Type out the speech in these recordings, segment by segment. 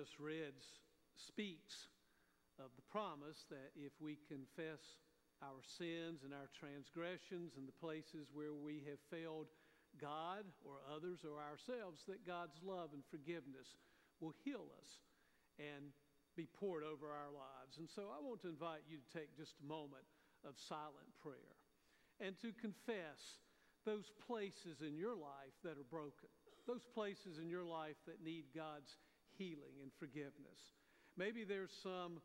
just read speaks of the promise that if we confess our sins and our transgressions and the places where we have failed God or others or ourselves, that God's love and forgiveness will heal us and be poured over our lives. And so I want to invite you to take just a moment of silent prayer and to confess those places in your life that are broken, those places in your life that need God's healing and forgiveness. Maybe there's some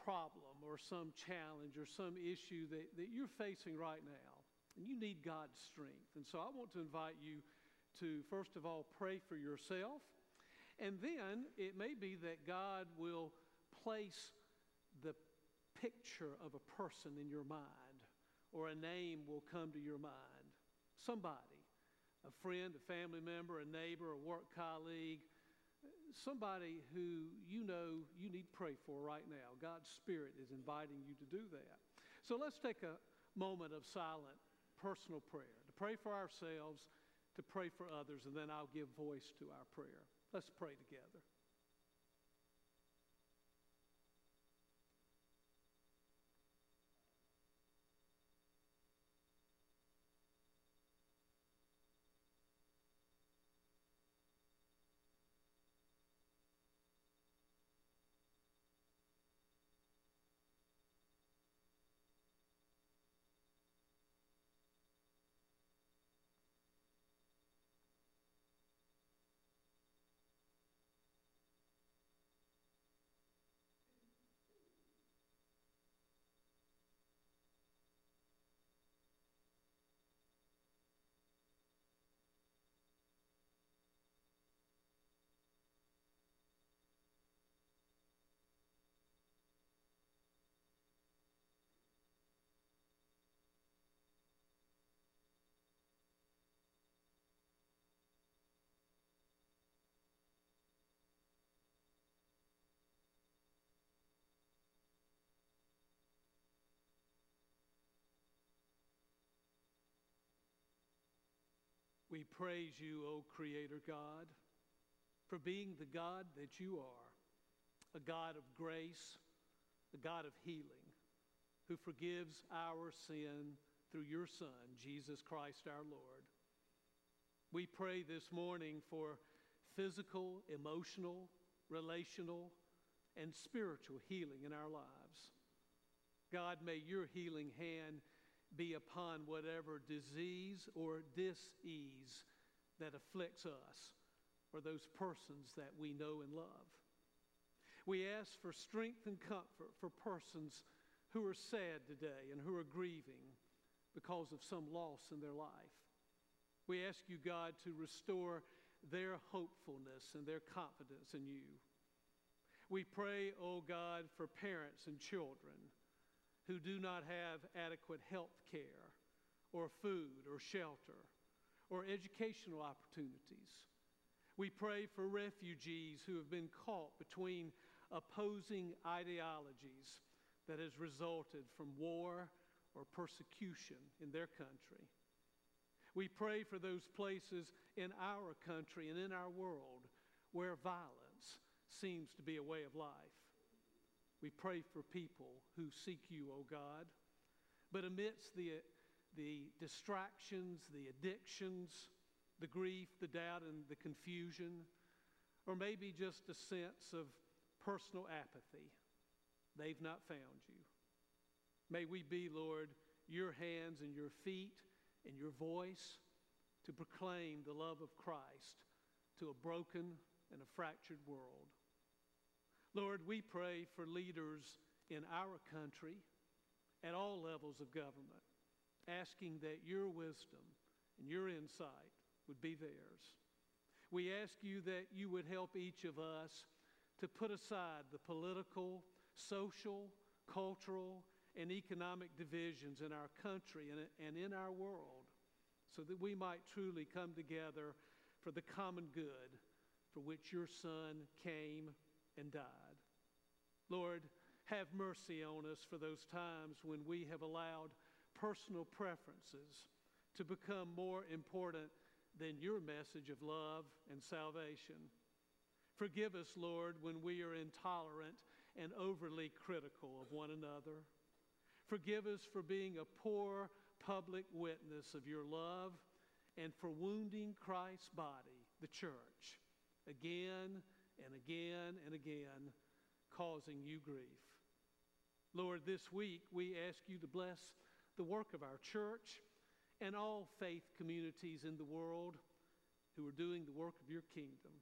problem or some challenge or some issue that, that you're facing right now, and you need God's strength. And so I want to invite you to, first of all, pray for yourself. And then it may be that God will place the picture of a person in your mind, or a name will come to your mind. Somebody, a friend, a family member, a neighbor, a work colleague, somebody who you know you need to pray for right now. God's Spirit is inviting you to do that. So let's take a moment of silent personal prayer to pray for ourselves, to pray for others, and then I'll give voice to our prayer. Let's pray together. We praise you, O Creator God, for being the God that you are, a God of grace, a God of healing, who forgives our sin through your Son, Jesus Christ our Lord. We pray this morning for physical, emotional, relational, and spiritual healing in our lives. God, may your healing hand be upon whatever disease or disease that afflicts us or those persons that we know and love. We ask for strength and comfort for persons who are sad today and who are grieving because of some loss in their life. We ask you, God, to restore their hopefulness and their confidence in you. We pray, oh God, for parents and children who do not have adequate health care or food or shelter or educational opportunities. We pray for refugees who have been caught between opposing ideologies that has resulted from war or persecution in their country. We pray for those places in our country and in our world where violence seems to be a way of life. We pray for people who seek you, O God. But amidst the, the distractions, the addictions, the grief, the doubt, and the confusion, or maybe just a sense of personal apathy, they've not found you. May we be, Lord, your hands and your feet and your voice to proclaim the love of Christ to a broken and a fractured world. Lord, we pray for leaders in our country at all levels of government, asking that your wisdom and your insight would be theirs. We ask you that you would help each of us to put aside the political, social, cultural, and economic divisions in our country and, in our world so that we might truly come together for the common good for which your Son came and died. Lord, have mercy on us for those times when we have allowed personal preferences to become more important than your message of love and salvation. Forgive us, Lord, when we are intolerant and overly critical of one another. Forgive us for being a poor public witness of your love and for wounding Christ's body, the church, again and again and again, causing you grief. Lord, this week we ask you to bless the work of our church and all faith communities in the world who are doing the work of your kingdom.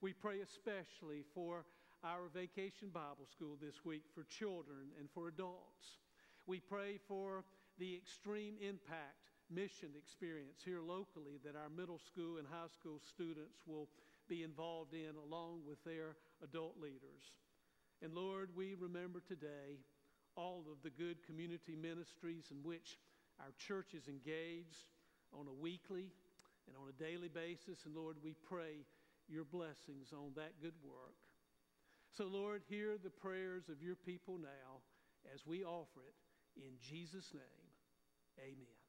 We pray especially for our vacation Bible school this week for children and for adults. We pray for the extreme impact mission experience here locally that our middle school and high school students will be involved in along with their adult leaders. And Lord, we remember today all of the good community ministries in which our church is engaged on a weekly and on a daily basis. And Lord, we pray your blessings on that good work. So, Lord, hear the prayers of your people now as we offer it in Jesus' name. Amen.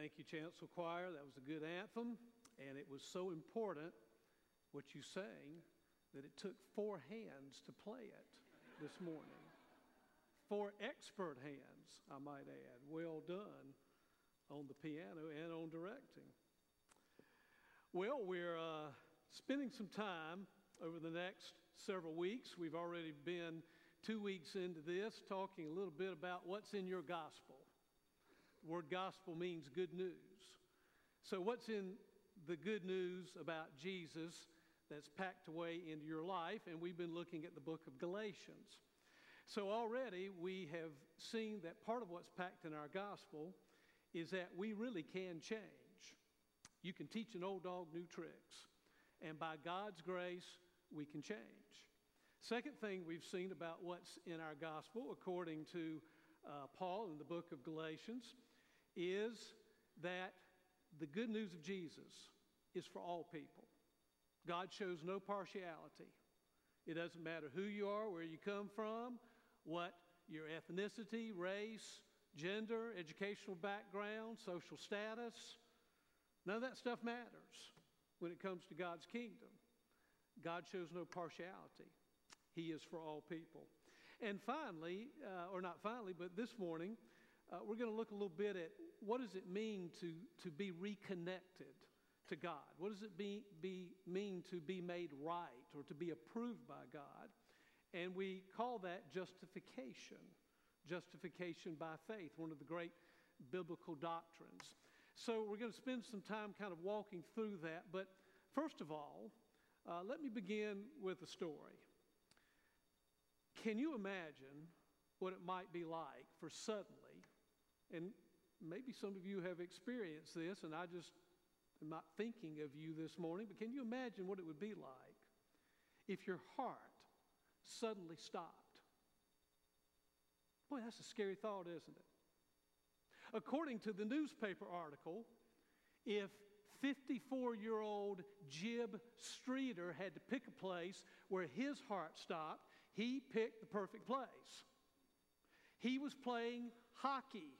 Thank you, Chancel Choir. That was a good anthem, and it was so important what you sang that it took four hands to play it this morning. Four expert hands, I might add. Well done on the piano and on directing. Well, we're uh, spending some time over the next several weeks. We've already been two weeks into this talking a little bit about what's in your gospel. Word gospel means good news. So, what's in the good news about Jesus that's packed away into your life? And we've been looking at the book of Galatians. So, already we have seen that part of what's packed in our gospel is that we really can change. You can teach an old dog new tricks, and by God's grace, we can change. Second thing we've seen about what's in our gospel, according to uh, Paul in the book of Galatians, is that the good news of Jesus is for all people. God shows no partiality. It doesn't matter who you are, where you come from, what your ethnicity, race, gender, educational background, social status. None of that stuff matters when it comes to God's kingdom. God shows no partiality. He is for all people. And finally, uh, or not finally, but this morning, uh, we're going to look a little bit at what does it mean to, to be reconnected to God? What does it be, be, mean to be made right or to be approved by God? And we call that justification. Justification by faith, one of the great biblical doctrines. So we're going to spend some time kind of walking through that. But first of all, uh, let me begin with a story. Can you imagine what it might be like for suddenly, and maybe some of you have experienced this, and I just am not thinking of you this morning, but can you imagine what it would be like if your heart suddenly stopped? Boy, that's a scary thought, isn't it? According to the newspaper article, if 54 year old Jib Streeter had to pick a place where his heart stopped, he picked the perfect place. He was playing hockey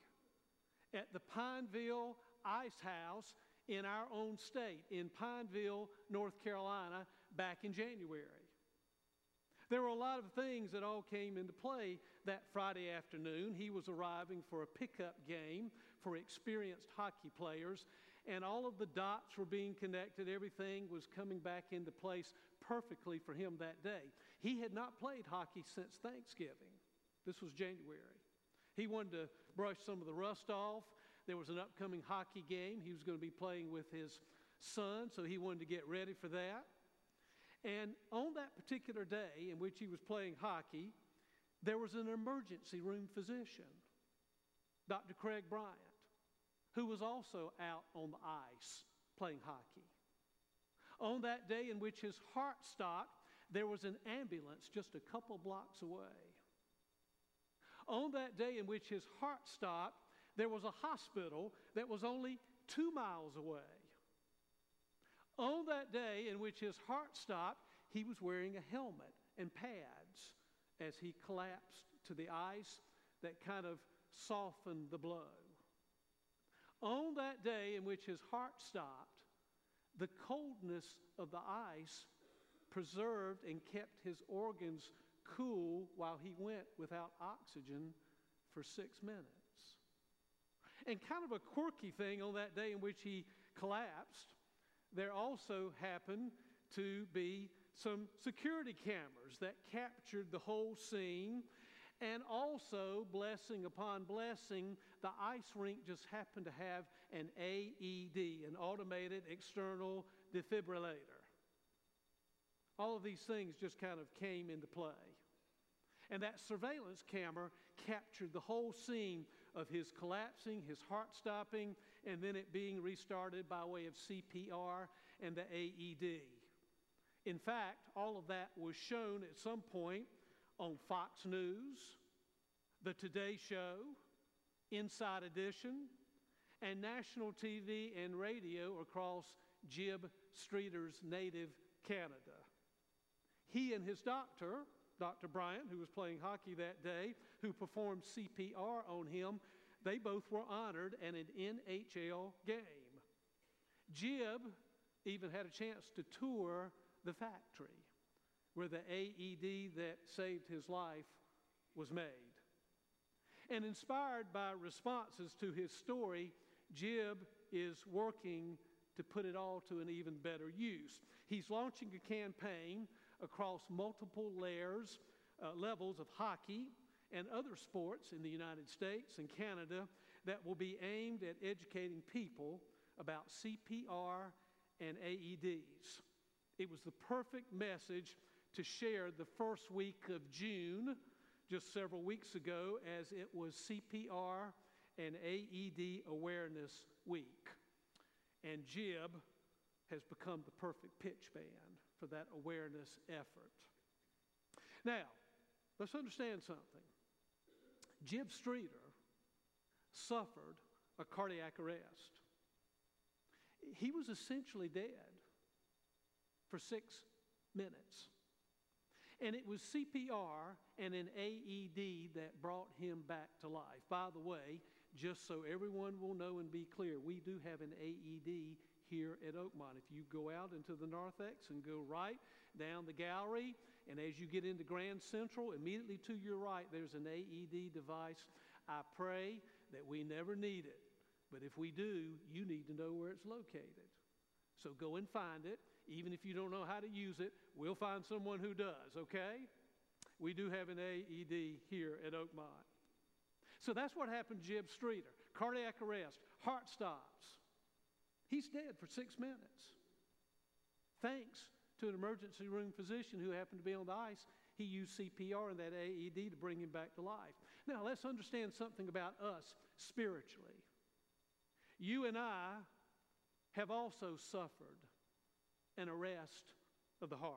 at the Pineville Ice House in our own state, in Pineville, North Carolina, back in January. There were a lot of things that all came into play that Friday afternoon. He was arriving for a pickup game for experienced hockey players, and all of the dots were being connected. Everything was coming back into place perfectly for him that day. He had not played hockey since Thanksgiving. This was January. He wanted to brush some of the rust off. There was an upcoming hockey game. He was going to be playing with his son, so he wanted to get ready for that. And on that particular day in which he was playing hockey, there was an emergency room physician, Dr. Craig Bryant, who was also out on the ice playing hockey. On that day in which his heart stopped, there was an ambulance just a couple blocks away. On that day in which his heart stopped, there was a hospital that was only two miles away. On that day in which his heart stopped, he was wearing a helmet and pads as he collapsed to the ice that kind of softened the blow. On that day in which his heart stopped, the coldness of the ice preserved and kept his organs cool while he went without oxygen for six minutes. And kind of a quirky thing on that day in which he collapsed, there also happened to be some security cameras that captured the whole scene. And also, blessing upon blessing, the ice rink just happened to have an AED, an automated external defibrillator. All of these things just kind of came into play. And that surveillance camera captured the whole scene of his collapsing, his heart stopping, and then it being restarted by way of CPR and the AED. In fact, all of that was shown at some point on Fox News, the Today Show, Inside Edition, and national TV and radio across Jib Streeter's native Canada. He and his doctor, Dr. Bryant, who was playing hockey that day, who performed CPR on him, they both were honored at an NHL game. Jib even had a chance to tour the factory where the AED that saved his life was made. And inspired by responses to his story, Jib is working to put it all to an even better use. He's launching a campaign across multiple layers, uh, levels of hockey and other sports in the United States and Canada that will be aimed at educating people about CPR and AEDs. It was the perfect message to share the first week of June, just several weeks ago, as it was CPR and AED Awareness Week. And Jib has become the perfect pitch band for that awareness effort. Now, let's understand something. Jib Streeter suffered a cardiac arrest. He was essentially dead for six minutes. And it was CPR and an AED that brought him back to life. By the way, just so everyone will know and be clear, we do have an AED here at Oakmont. If you go out into the narthex and go right down the gallery, and as you get into Grand Central, immediately to your right, there's an AED device. I pray that we never need it. But if we do, you need to know where it's located. So go and find it. Even if you don't know how to use it, we'll find someone who does, okay? We do have an AED here at Oakmont. So that's what happened Jib Streeter. Cardiac arrest, heart stops. He's dead for six minutes. Thanks to an emergency room physician who happened to be on the ice, he used CPR and that AED to bring him back to life. Now, let's understand something about us spiritually. You and I have also suffered an arrest of the heart.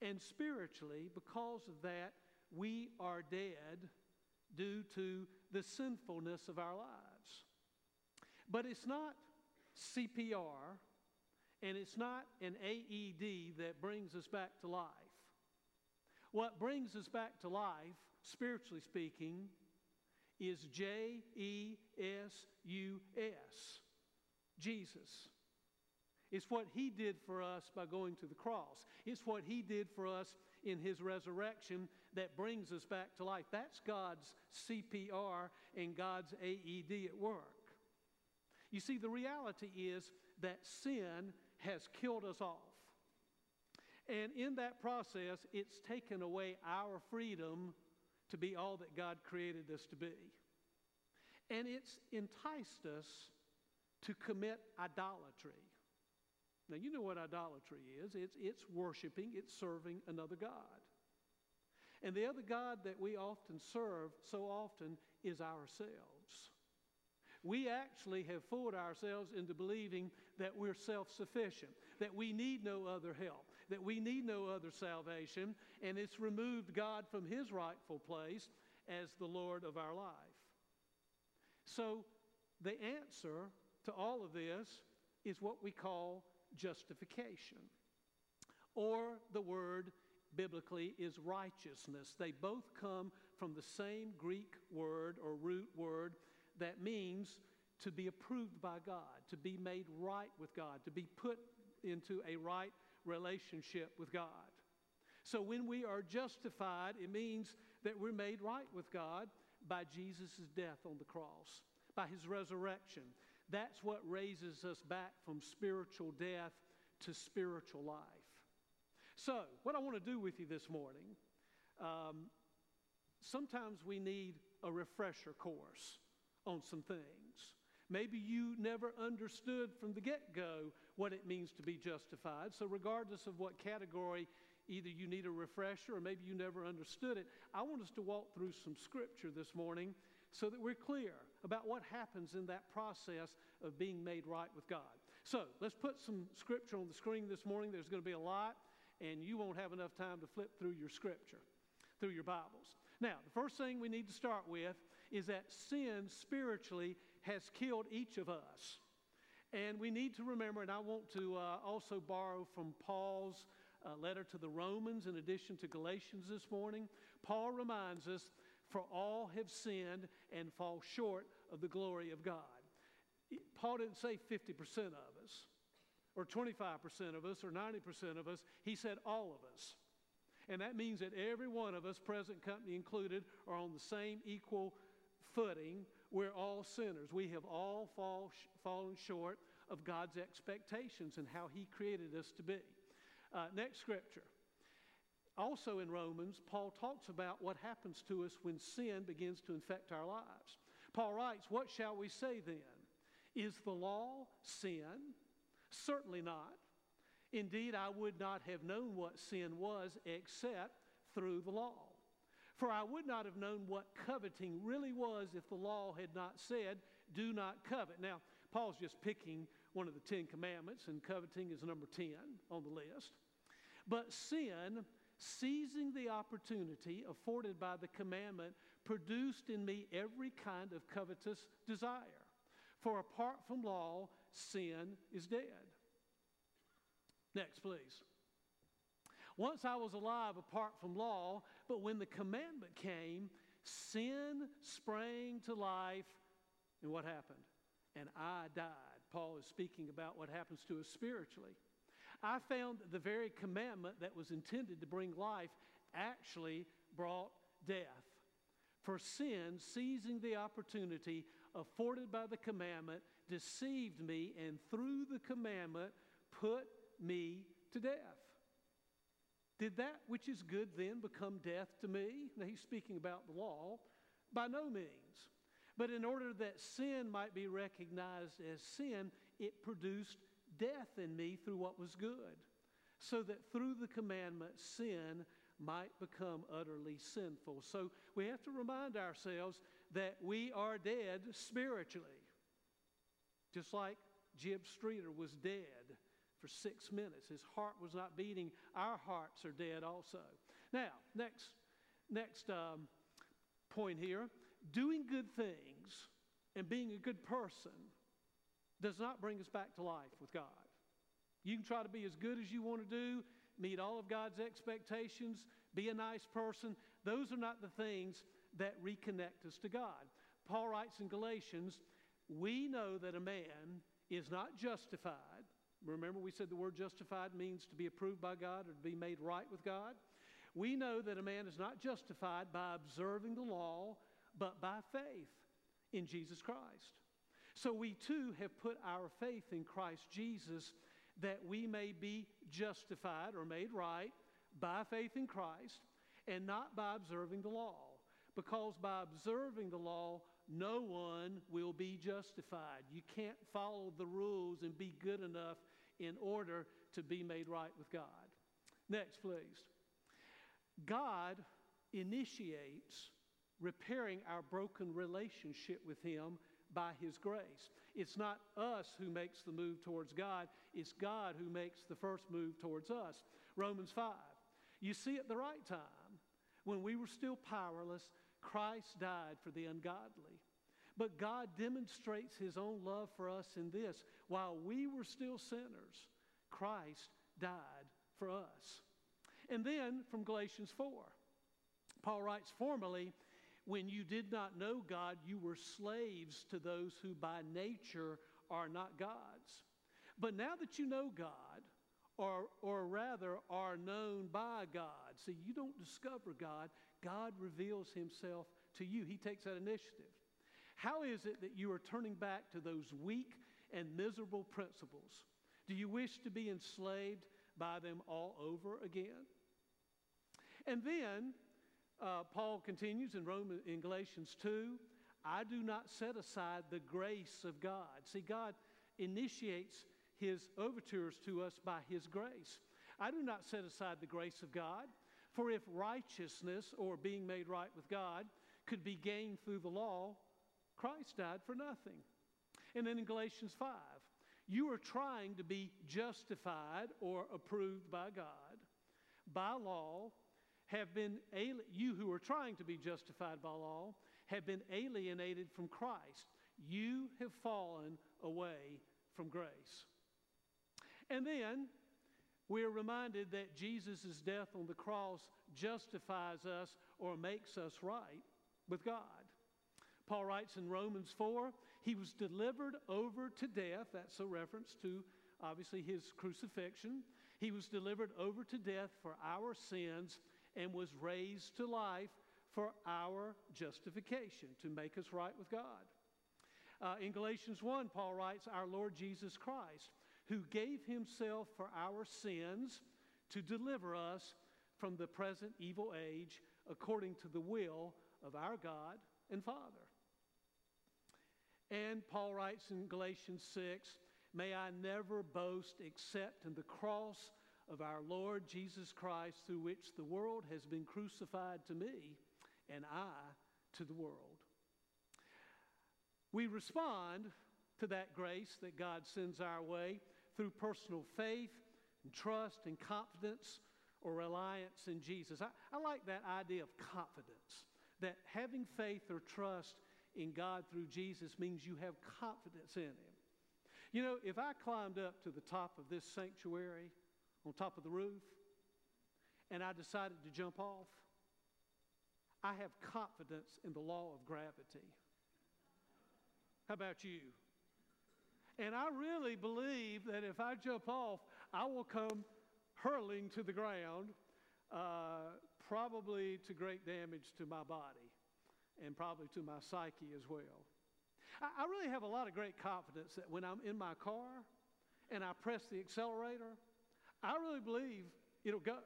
And spiritually, because of that, we are dead due to the sinfulness of our lives. But it's not CPR and it's not an AED that brings us back to life. What brings us back to life, spiritually speaking, is J E S U S, Jesus. It's what he did for us by going to the cross. It's what he did for us in his resurrection that brings us back to life. That's God's CPR and God's AED at work. You see, the reality is that sin has killed us off. And in that process, it's taken away our freedom to be all that God created us to be. And it's enticed us to commit idolatry. Now, you know what idolatry is it's, it's worshiping, it's serving another God. And the other God that we often serve so often is ourselves. We actually have fooled ourselves into believing that we're self sufficient, that we need no other help, that we need no other salvation, and it's removed God from his rightful place as the Lord of our life. So, the answer to all of this is what we call justification. Or the word biblically is righteousness. They both come from the same Greek word or root word that means to be approved by God, to be made right with God, to be put into a right relationship with God. So when we are justified, it means that we're made right with God by Jesus' death on the cross, by his resurrection, that's what raises us back from spiritual death to spiritual life. So, what I want to do with you this morning, um, sometimes we need a refresher course on some things. Maybe you never understood from the get go what it means to be justified. So, regardless of what category, either you need a refresher or maybe you never understood it, I want us to walk through some scripture this morning so that we're clear about what happens in that process of being made right with God. So let's put some scripture on the screen this morning. There's going to be a lot, and you won't have enough time to flip through your scripture, through your Bibles. Now, the first thing we need to start with is that sin spiritually has killed each of us. And we need to remember, and I want to uh, also borrow from Paul's uh, letter to the Romans in addition to Galatians this morning. Paul reminds us For all have sinned and fall short of the glory of God. Paul didn't say 50% of us, or 25% of us, or 90% of us. He said all of us. And that means that every one of us, present company included, are on the same equal footing. We're all sinners. We have all fall, fallen short of God's expectations and how He created us to be. Uh, next scripture. Also in Romans, Paul talks about what happens to us when sin begins to infect our lives. Paul writes, What shall we say then? Is the law sin? Certainly not. Indeed, I would not have known what sin was except through the law. For I would not have known what coveting really was if the law had not said, Do not covet. Now, Paul's just picking one of the Ten Commandments, and coveting is number 10 on the list. But sin, seizing the opportunity afforded by the commandment, produced in me every kind of covetous desire. For apart from law, sin is dead. Next, please. Once I was alive apart from law, but when the commandment came, sin sprang to life, and what happened? And I died. Paul is speaking about what happens to us spiritually. I found the very commandment that was intended to bring life actually brought death. For sin, seizing the opportunity afforded by the commandment, deceived me, and through the commandment, put me to death. Did that which is good then become death to me? Now he's speaking about the law. By no means. But in order that sin might be recognized as sin, it produced death in me through what was good, so that through the commandment, sin might become utterly sinful. So we have to remind ourselves that we are dead spiritually. Just like Jib Streeter was dead for six minutes. His heart was not beating. Our hearts are dead also. Now, next, next um, point here doing good things and being a good person does not bring us back to life with God. You can try to be as good as you want to do, meet all of God's expectations, be a nice person. Those are not the things that reconnect us to God. Paul writes in Galatians, we know that a man is not justified. Remember, we said the word justified means to be approved by God or to be made right with God. We know that a man is not justified by observing the law, but by faith in Jesus Christ. So we too have put our faith in Christ Jesus that we may be justified or made right by faith in Christ and not by observing the law. Because by observing the law, no one will be justified. You can't follow the rules and be good enough in order to be made right with God. Next, please. God initiates repairing our broken relationship with Him by His grace. It's not us who makes the move towards God, it's God who makes the first move towards us. Romans 5. You see, at the right time, when we were still powerless, Christ died for the ungodly. But God demonstrates his own love for us in this while we were still sinners, Christ died for us. And then from Galatians 4, Paul writes, Formerly, when you did not know God, you were slaves to those who by nature are not God's. But now that you know God, or, or rather are known by God, see, you don't discover God, God reveals himself to you. He takes that initiative. How is it that you are turning back to those weak and miserable principles? Do you wish to be enslaved by them all over again? And then uh, Paul continues in, Roman, in Galatians 2 I do not set aside the grace of God. See, God initiates his overtures to us by his grace. I do not set aside the grace of God, for if righteousness or being made right with God could be gained through the law, Christ died for nothing. And then in Galatians 5, you are trying to be justified or approved by God by law have been you who are trying to be justified by law have been alienated from Christ. You have fallen away from grace. And then we are reminded that Jesus' death on the cross justifies us or makes us right with God. Paul writes in Romans 4 he was delivered over to death. That's a reference to obviously his crucifixion. He was delivered over to death for our sins and was raised to life for our justification, to make us right with God. Uh, in Galatians 1, Paul writes, Our Lord Jesus Christ, who gave himself for our sins to deliver us from the present evil age, according to the will of our God and Father. And Paul writes in Galatians 6 May I never boast except in the cross of our Lord Jesus Christ, through which the world has been crucified to me and I to the world. We respond to that grace that God sends our way through personal faith and trust and confidence or reliance in Jesus. I, I like that idea of confidence, that having faith or trust in God through Jesus means you have confidence in Him. You know, if I climbed up to the top of this sanctuary, on top of the roof, and I decided to jump off, I have confidence in the law of gravity. How about you? And I really believe that if I jump off, I will come hurling to the ground, uh, probably to great damage to my body and probably to my psyche as well. I, I really have a lot of great confidence that when I'm in my car and I press the accelerator, I really believe it'll go.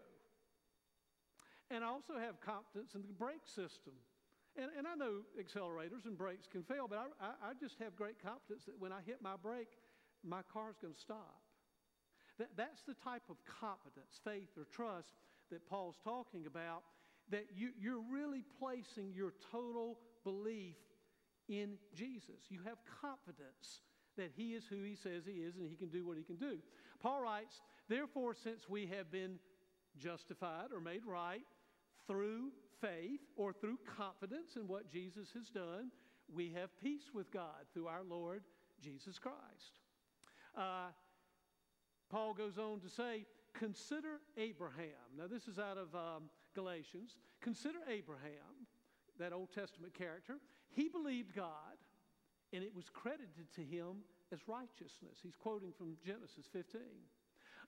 And I also have confidence in the brake system. And, and I know accelerators and brakes can fail, but I, I, I just have great confidence that when I hit my brake, my car's going to stop. That, that's the type of confidence, faith, or trust that Paul's talking about that you, you're really placing your total belief in Jesus. You have confidence that He is who He says He is and He can do what He can do. Paul writes, Therefore, since we have been justified or made right through faith or through confidence in what Jesus has done, we have peace with God through our Lord Jesus Christ. Uh, Paul goes on to say, Consider Abraham. Now, this is out of um, Galatians. Consider Abraham, that Old Testament character. He believed God, and it was credited to him as righteousness. He's quoting from Genesis 15.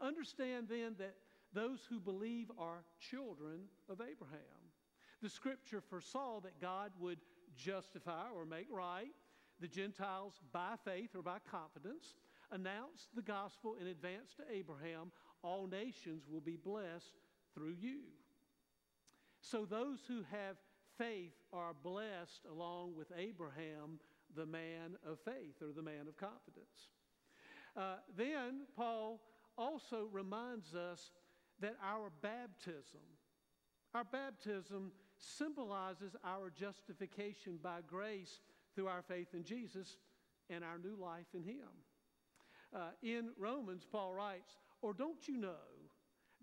Understand then that those who believe are children of Abraham. The scripture foresaw that God would justify or make right the Gentiles by faith or by confidence, announced the gospel in advance to Abraham all nations will be blessed through you. So those who have faith are blessed along with Abraham, the man of faith or the man of confidence. Uh, then Paul also reminds us that our baptism, our baptism symbolizes our justification by grace through our faith in Jesus and our new life in Him. Uh, in Romans, Paul writes, Or don't you know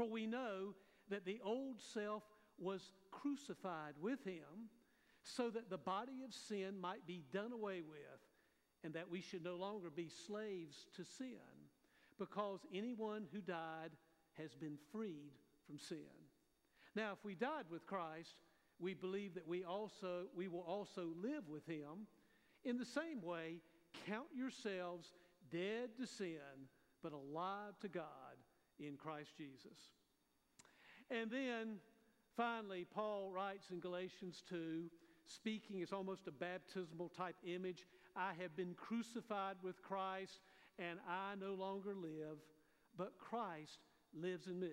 For we know that the old self was crucified with him so that the body of sin might be done away with and that we should no longer be slaves to sin because anyone who died has been freed from sin. Now, if we died with Christ, we believe that we also we will also live with him. In the same way, count yourselves dead to sin, but alive to God in Christ Jesus. And then finally, Paul writes in Galatians 2, speaking as almost a baptismal type image I have been crucified with Christ, and I no longer live, but Christ lives in me.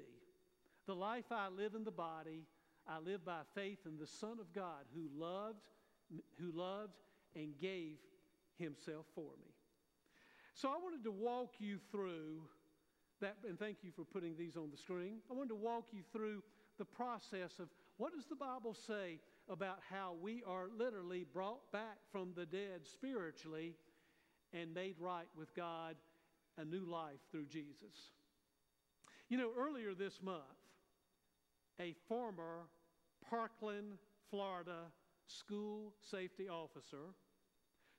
The life I live in the body, I live by faith in the Son of God who loved, who loved and gave himself for me. So I wanted to walk you through that, and thank you for putting these on the screen. I wanted to walk you through the process of what does the Bible say about how we are literally brought back from the dead spiritually and made right with God, a new life through Jesus? You know, earlier this month, a former Parkland, Florida school safety officer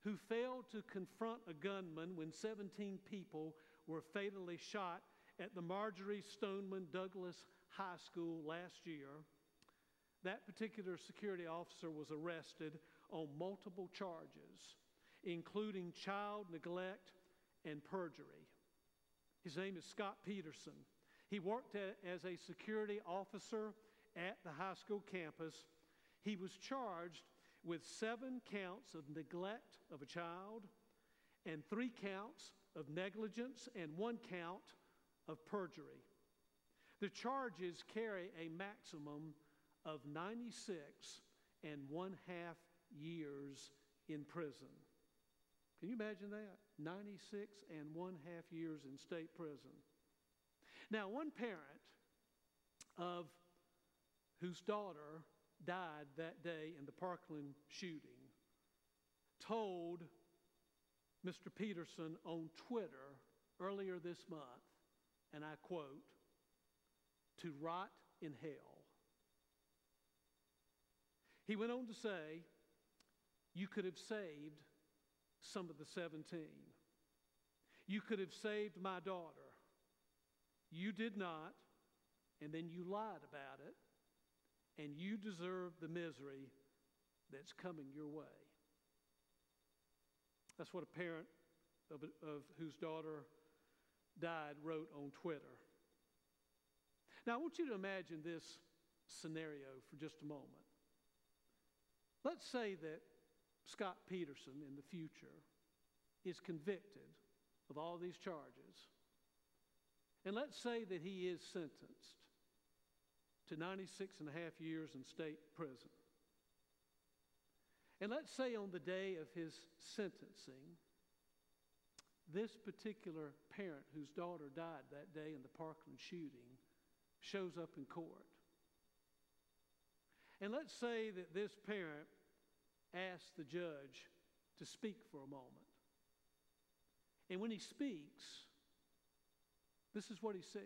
who failed to confront a gunman when 17 people were fatally shot at the Marjory Stoneman Douglas High School last year. That particular security officer was arrested on multiple charges, including child neglect and perjury. His name is Scot Peterson. He worked as a security officer at the high school campus. He was charged with seven counts of neglect of a child, and three counts of negligence, and one count of perjury. The charges carry a maximum of 96 and one half years in prison. Can you imagine that? 96 and one half years in state prison. Now, one parent of whose daughter died that day in the Parkland shooting told Mr. Peterson on Twitter earlier this month, and I quote, to rot in hell. He went on to say, You could have saved some of the 17. You could have saved my daughter. You did not, and then you lied about it, and you deserve the misery that's coming your way. That's what a parent of, of whose daughter died wrote on Twitter. Now, I want you to imagine this scenario for just a moment. Let's say that Scot Peterson in the future is convicted of all these charges. And let's say that he is sentenced to 96 and a half years in state prison. And let's say on the day of his sentencing, this particular parent whose daughter died that day in the Parkland shooting shows up in court. And let's say that this parent asks the judge to speak for a moment. And when he speaks, this is what he says.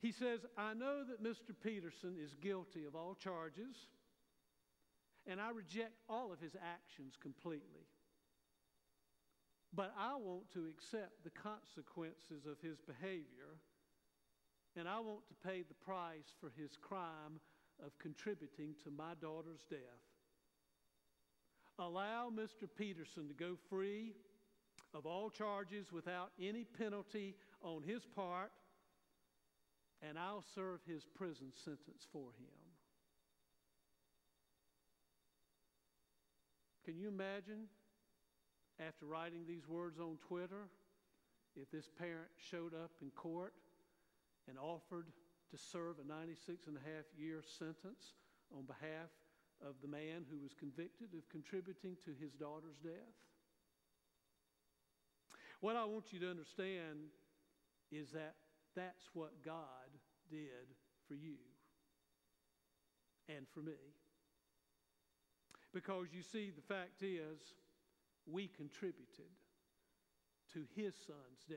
He says, I know that Mr. Peterson is guilty of all charges and I reject all of his actions completely. But I want to accept the consequences of his behavior, and I want to pay the price for his crime of contributing to my daughter's death. Allow Mr. Peterson to go free of all charges without any penalty on his part, and I'll serve his prison sentence for him. Can you imagine, after writing these words on Twitter, if this parent showed up in court and offered to serve a 96 and a half year sentence on behalf of the man who was convicted of contributing to his daughter's death? What I want you to understand is that that's what God did for you and for me. Because you see, the fact is, we contributed to his son's death.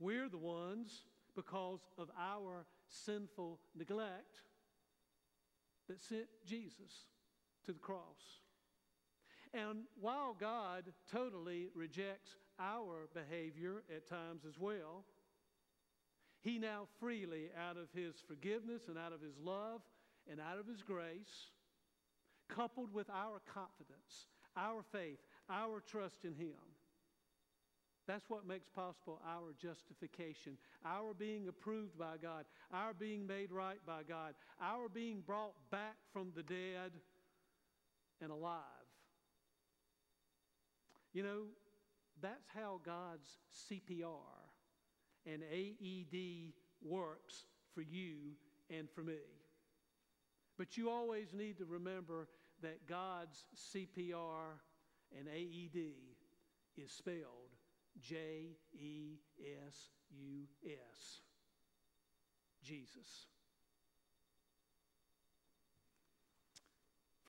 We're the ones, because of our sinful neglect, that sent Jesus to the cross. And while God totally rejects our behavior at times as well, He now freely, out of His forgiveness and out of His love and out of His grace, coupled with our confidence, our faith, our trust in Him. That's what makes possible our justification, our being approved by God, our being made right by God, our being brought back from the dead and alive. You know, that's how God's CPR and AED works for you and for me. But you always need to remember that God's CPR and AED is spelled J E S U S. Jesus.